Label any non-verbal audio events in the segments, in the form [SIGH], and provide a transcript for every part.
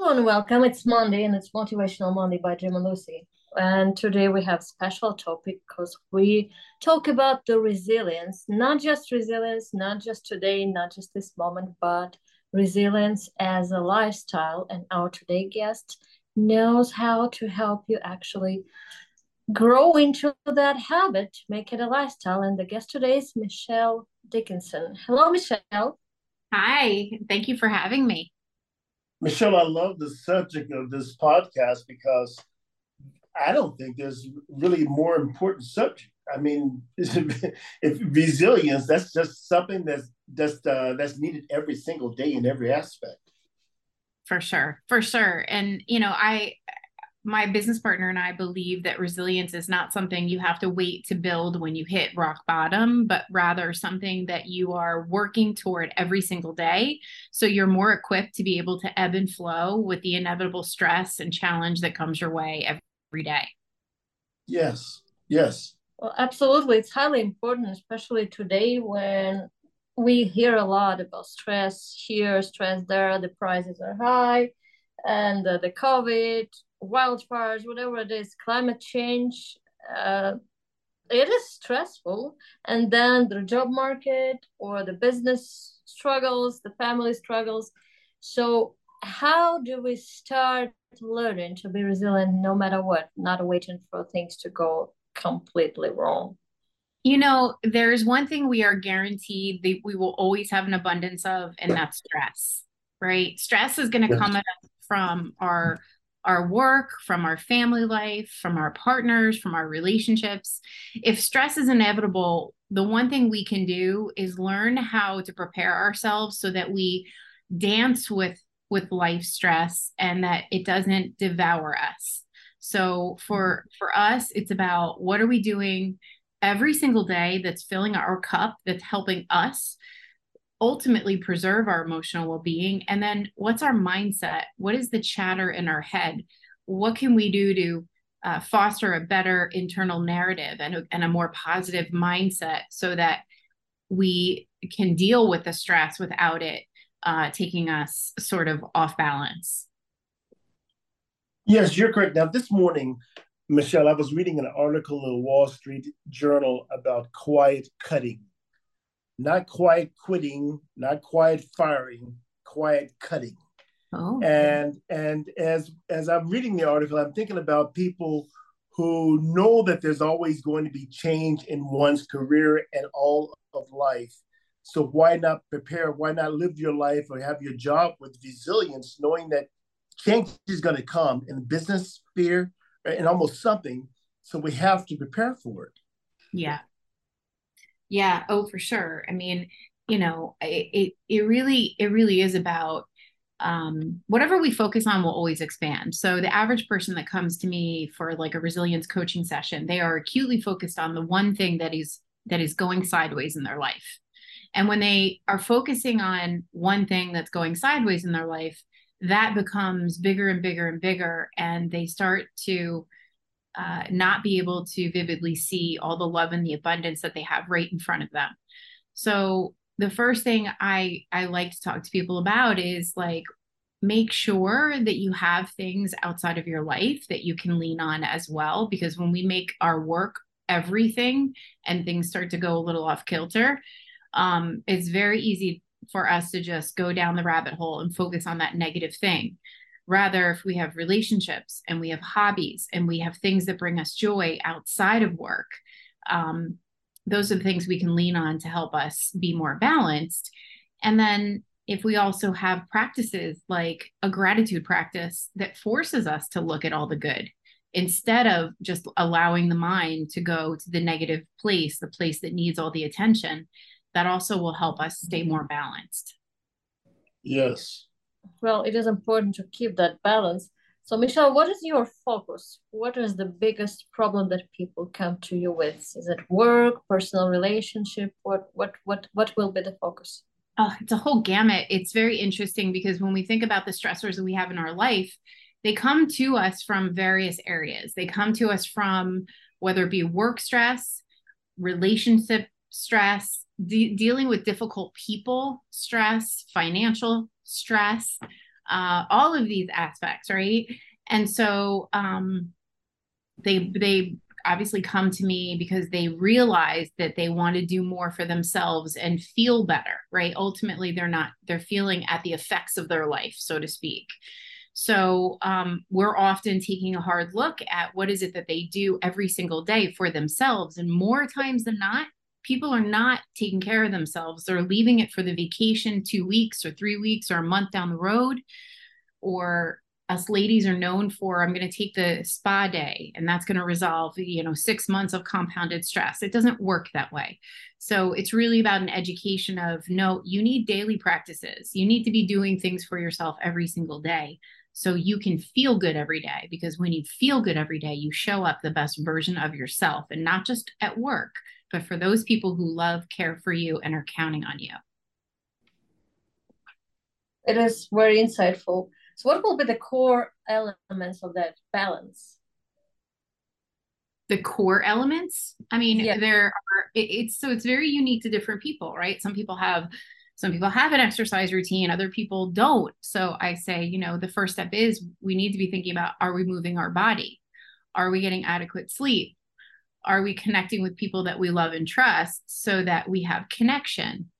Hello and welcome. It's Monday and it's Motivational Monday by Jim and Lucy. And today we have special topic because we talk about the resilience, not just resilience, not just today, not just this moment, but resilience as a lifestyle. And our today guest knows how to help you actually grow into that habit, make it a lifestyle. And the guest today is Michelle Dickinson. Hello, Michelle. Hi, thank you for having me. Michelle, I love the subject of this podcast because I don't think there's really more important subject. I mean, [LAUGHS] if resilience, that's just something that's that's uh, that's needed every single day in every aspect. For sure, for sure, and you know, I my business partner and I believe that resilience is not something you have to wait to build when you hit rock bottom, but rather something that you are working toward every single day. So you're more equipped to be able to ebb and flow with the inevitable stress and challenge that comes your way every day. Yes, yes. Well, absolutely. It's highly important, especially today when we hear a lot about stress here, stress there, the prices are high, and uh, the COVID wildfires, whatever it is, climate change, uh, it is stressful. And then the job market or the business struggles, the family struggles. So, how do we start learning to be resilient no matter what, not waiting for things to go completely wrong? You know, there's one thing we are guaranteed that we will always have an abundance of, and that's stress, right? Stress is going to come at us from our our work, from our family life, from our partners, from our relationships. If stress is inevitable, the one thing we can do is learn how to prepare ourselves so that we dance with with life stress and that it doesn't devour us. So for for us it's about what are we doing every single day that's filling our cup that's helping us ultimately preserve our emotional well-being. And then what's our mindset? What is the chatter in our head? What can we do to uh, foster a better internal narrative and a, and a more positive mindset so that we can deal with the stress without it uh, taking us sort of off balance? Yes you're correct. Now this morning michelle i was reading an article in the wall street journal about quiet cutting not quiet quitting, not quiet firing, quiet cutting. Oh. And and as as I'm reading the article, I'm thinking about people who know that there's always going to be change in one's career and all of life. So why not prepare? Why not live your life or have your job with resilience, knowing that change is going to come in the business sphere and almost something. So we have to prepare for it. Yeah, yeah, oh for sure. I mean, you know, it it, it really it really is about um, whatever we focus on will always expand. So the average person that comes to me for like a resilience coaching session, they are acutely focused on the one thing that is that is going sideways in their life. And when they are focusing on one thing that's going sideways in their life, that becomes bigger and bigger and bigger and they start to uh, not be able to vividly see all the love and the abundance that they have right in front of them. So the first thing I I like to talk to people about is like make sure that you have things outside of your life that you can lean on as well because when we make our work everything and things start to go a little off kilter um, it's very easy for us to just go down the rabbit hole and focus on that negative thing Rather, if we have relationships and we have hobbies and we have things that bring us joy outside of work, um, those are the things we can lean on to help us be more balanced. And then if we also have practices like a gratitude practice that forces us to look at all the good instead of just allowing the mind to go to the negative place, the place that needs all the attention, that also will help us stay more balanced. Yes well, it is important to keep that balance. So, Michelle, what is your focus? What is the biggest problem that people come to you with? Is it work, personal relationship? What what what what will be the focus? Oh, it's a whole gamut. It's very interesting because when we think about the stressors that we have in our life, they come to us from various areas. They come to us from whether it be work stress, relationship stress, de- dealing with difficult people stress, financial stress, uh, all of these aspects, right? And so um, they they obviously come to me because they realize that they want to do more for themselves and feel better, right? Ultimately, they're not they're feeling at the effects of their life, so to speak. So um, we're often taking a hard look at what is it that they do every single day for themselves, and more times than not, people are not taking care of themselves. They're leaving it for the vacation two weeks or three weeks or a month down the road, or us ladies are known for i'm going to take the spa day and that's going to resolve you know six months of compounded stress. It doesn't work that way. So it's really about an education of no you need daily practices. You need to be doing things for yourself every single day so you can feel good every day. Because when you feel good every day you show up the best version of yourself and not just at work but for those people who love care for you and are counting on you it is very insightful so, what will be the core elements of that balance? The core elements. I mean, yeah. there are. It, it's so it's very unique to different people, right? Some people have some people have an exercise routine other people don't so i say you know the first step is we need to be thinking about are we moving our body are we getting adequate sleep are we connecting with people that we love and trust so that we have connection?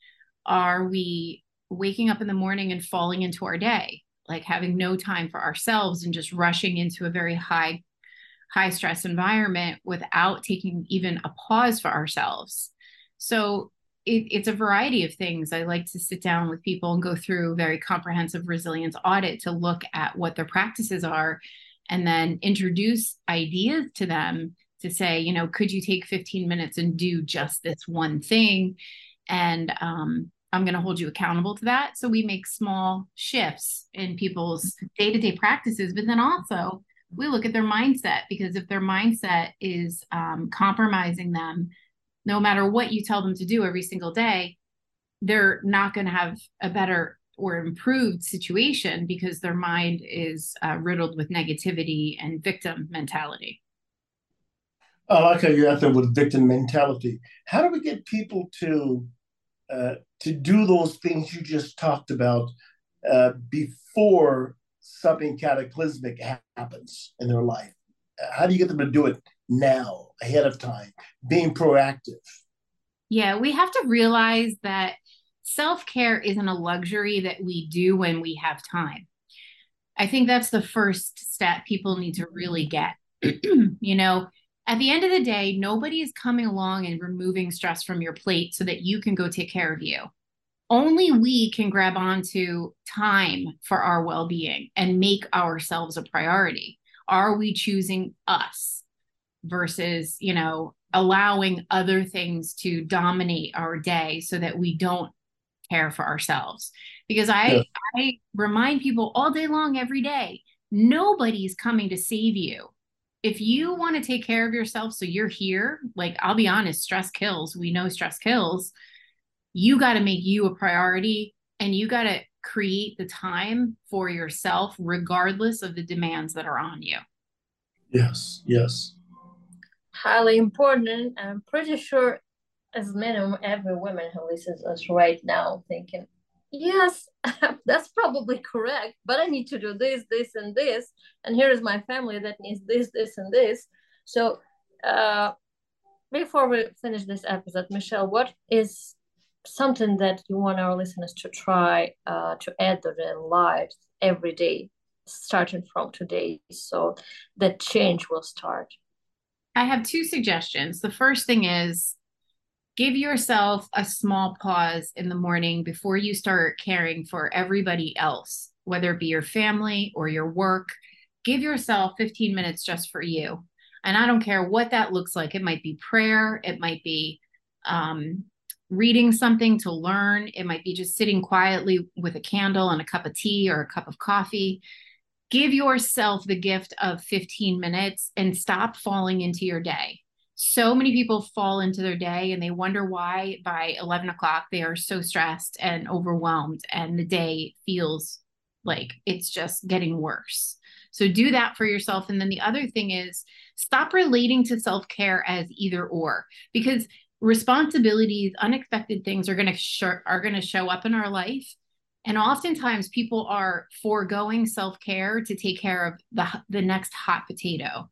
Are we waking up in the morning and falling into our day? Like having no time for ourselves and just rushing into a very high high stress environment without taking even a pause for ourselves. So it, it's a variety of things. I like to sit down with people and go through a very comprehensive resilience audit to look at what their practices are and then introduce ideas to them to say you know could you take 15 minutes and do just this one thing and um, I'm going to hold you accountable to that. So we make small shifts in people's day to day practices, but then also we look at their mindset because if their mindset is um, compromising them, no matter what you tell them to do every single day, they're not going to have a better or improved situation because their mind is uh, riddled with negativity and victim mentality. I like how you're out there with victim mentality. How do we get people to uh, to do those things you just talked about uh, before something cataclysmic happens in their life? How do you get them to do it now, ahead of time, being proactive? Yeah, we have to realize that self care isn't a luxury that we do when we have time. I think that's the first step people need to really get. [CLEARS THROAT] you know, at the end of the day, nobody is coming along and removing stress from your plate so that you can go take care of you. Only we can grab onto time for our well being and make ourselves a priority. Are we choosing us versus, you know, allowing other things to dominate our day so that we don't care for ourselves? Because I, yeah. I remind people all day long, every day, nobody's coming to save you if you want to take care of yourself so you're here like i'll be honest stress kills. We know stress kills. You got to make you a priority and you got to create the time for yourself regardless of the demands that are on you. Yes yes. Highly important. I'm pretty sure as minimum every woman who listens to us right now thinking yes, [LAUGHS] that's probably correct, but I need to do this, this, and this. And here is my family that needs this, this, and this. So uh, before we finish this episode, Michelle, what is something that you want our listeners to try uh, to add to their lives every day, starting from today, so that change will start? I have two suggestions. The first thing is give yourself a small pause in the morning before you start caring for everybody else, whether it be your family or your work. Give yourself 15 minutes just for you. And I don't care what that looks like. It might be prayer, it might be um, reading something to learn, it might be just sitting quietly with a candle and a cup of tea or a cup of coffee. Give yourself the gift of 15 minutes and stop falling into your day so many people fall into their day and they wonder why by 11 o'clock they are so stressed and overwhelmed and the day feels like it's just getting worse. So do that for yourself. And then the other thing is stop relating to self-care as either or because responsibilities unexpected things are going to sh- are going to show up in our life. And oftentimes people are foregoing self-care to take care of the the next hot potato.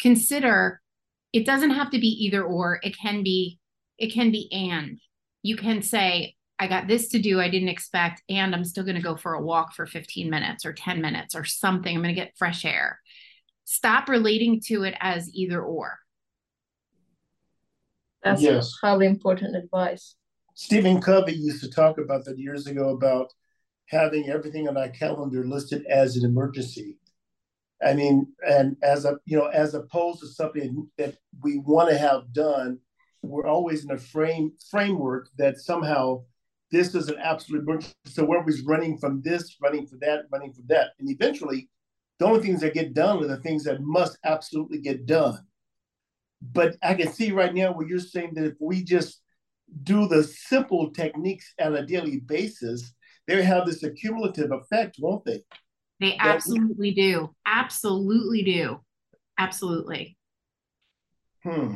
Consider it doesn't have to be either or, it can be it can be and. You can say I got this to do I didn't expect and I'm still going to go for a walk for 15 minutes or 10 minutes or something. I'm going to get fresh air. Stop relating to it as either or. That's yes. probably important advice. Stephen Covey used to talk about that years ago about having everything on our calendar listed as an emergency. I mean, and as a you know, as opposed to something that we want to have done, we're always in a frame framework that somehow this is an absolute. So we're always running from this, running for that, running for that, and eventually, the only things that get done are the things that must absolutely get done. But I can see right now where you're saying that if we just do the simple techniques on a daily basis, they have this accumulative effect, won't they? They absolutely do. Absolutely do. Absolutely. Hmm.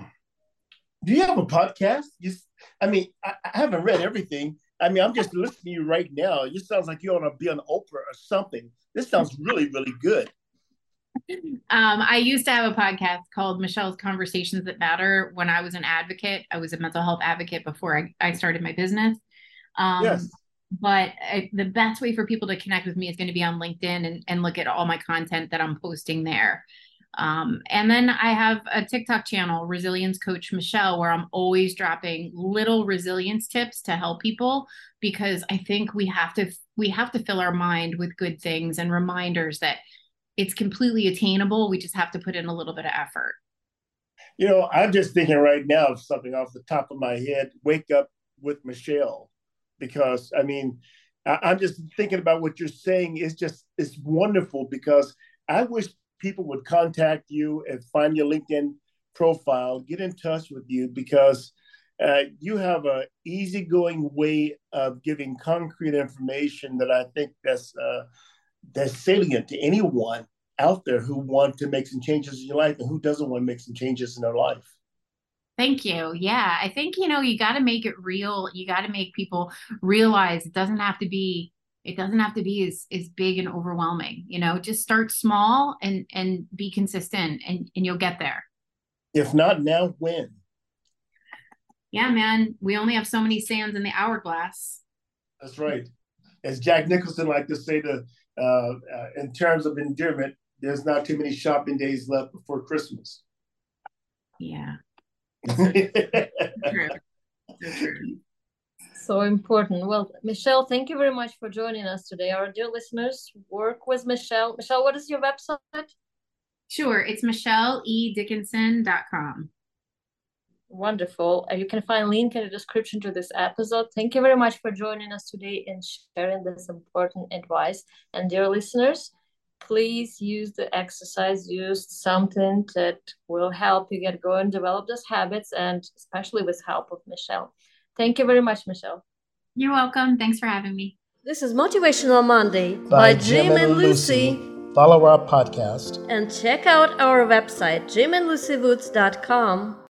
Do you have a podcast? You, I mean, I, I haven't read everything. I mean, I'm just [LAUGHS] listening to you right now. It just sounds like you ought to be on Oprah or something. This sounds really, really good. Um, I used to have a podcast called Michelle's Conversations That Matter when I was an advocate. I was a mental health advocate before I, I started my business. Um, yes. But I, the best way for people to connect with me is going to be on LinkedIn and, and look at all my content that I'm posting there. Um, and then I have a TikTok channel, Resilience Coach Michelle, where I'm always dropping little resilience tips to help people because I think we have to we have to fill our mind with good things and reminders that it's completely attainable. We just have to put in a little bit of effort. You know, I'm just thinking right now of something off the top of my head. Wake up with Michelle, because I mean, I'm just thinking about what you're saying is just it's wonderful because I wish people would contact you and find your LinkedIn profile, get in touch with you because uh, you have a easygoing way of giving concrete information that I think that's uh, that's salient to anyone out there who want to make some changes in your life and who doesn't want to make some changes in their life. Thank you. Yeah, I think you know you got to make it real. You got to make people realize it doesn't have to be it doesn't have to be as as big and overwhelming. You know, just start small and and be consistent and and you'll get there. If not now, when? Yeah, man, we only have so many sands in the hourglass. That's right. As Jack Nicholson like to say to uh, uh, in terms of endearment, there's not too many shopping days left before Christmas. Yeah. So true. So true. So important. Well, Michelle, thank you very much for joining us today. Our dear listeners, work with Michelle. Michelle, what is your website? Sure, it's michelledickinson.com. Wonderful. Uh, you can find link in the description to this episode. Thank you very much for joining us today and sharing this important advice. And dear listeners, please use the exercise, use something that will help you get going, develop those habits, and especially with help of Michelle. Thank you very much, Michelle. You're welcome. Thanks for having me. This is Motivational Monday by, by Jim, Jim, and Lucy. Lucy. Follow our podcast and check out our website, jimandlucywoods.com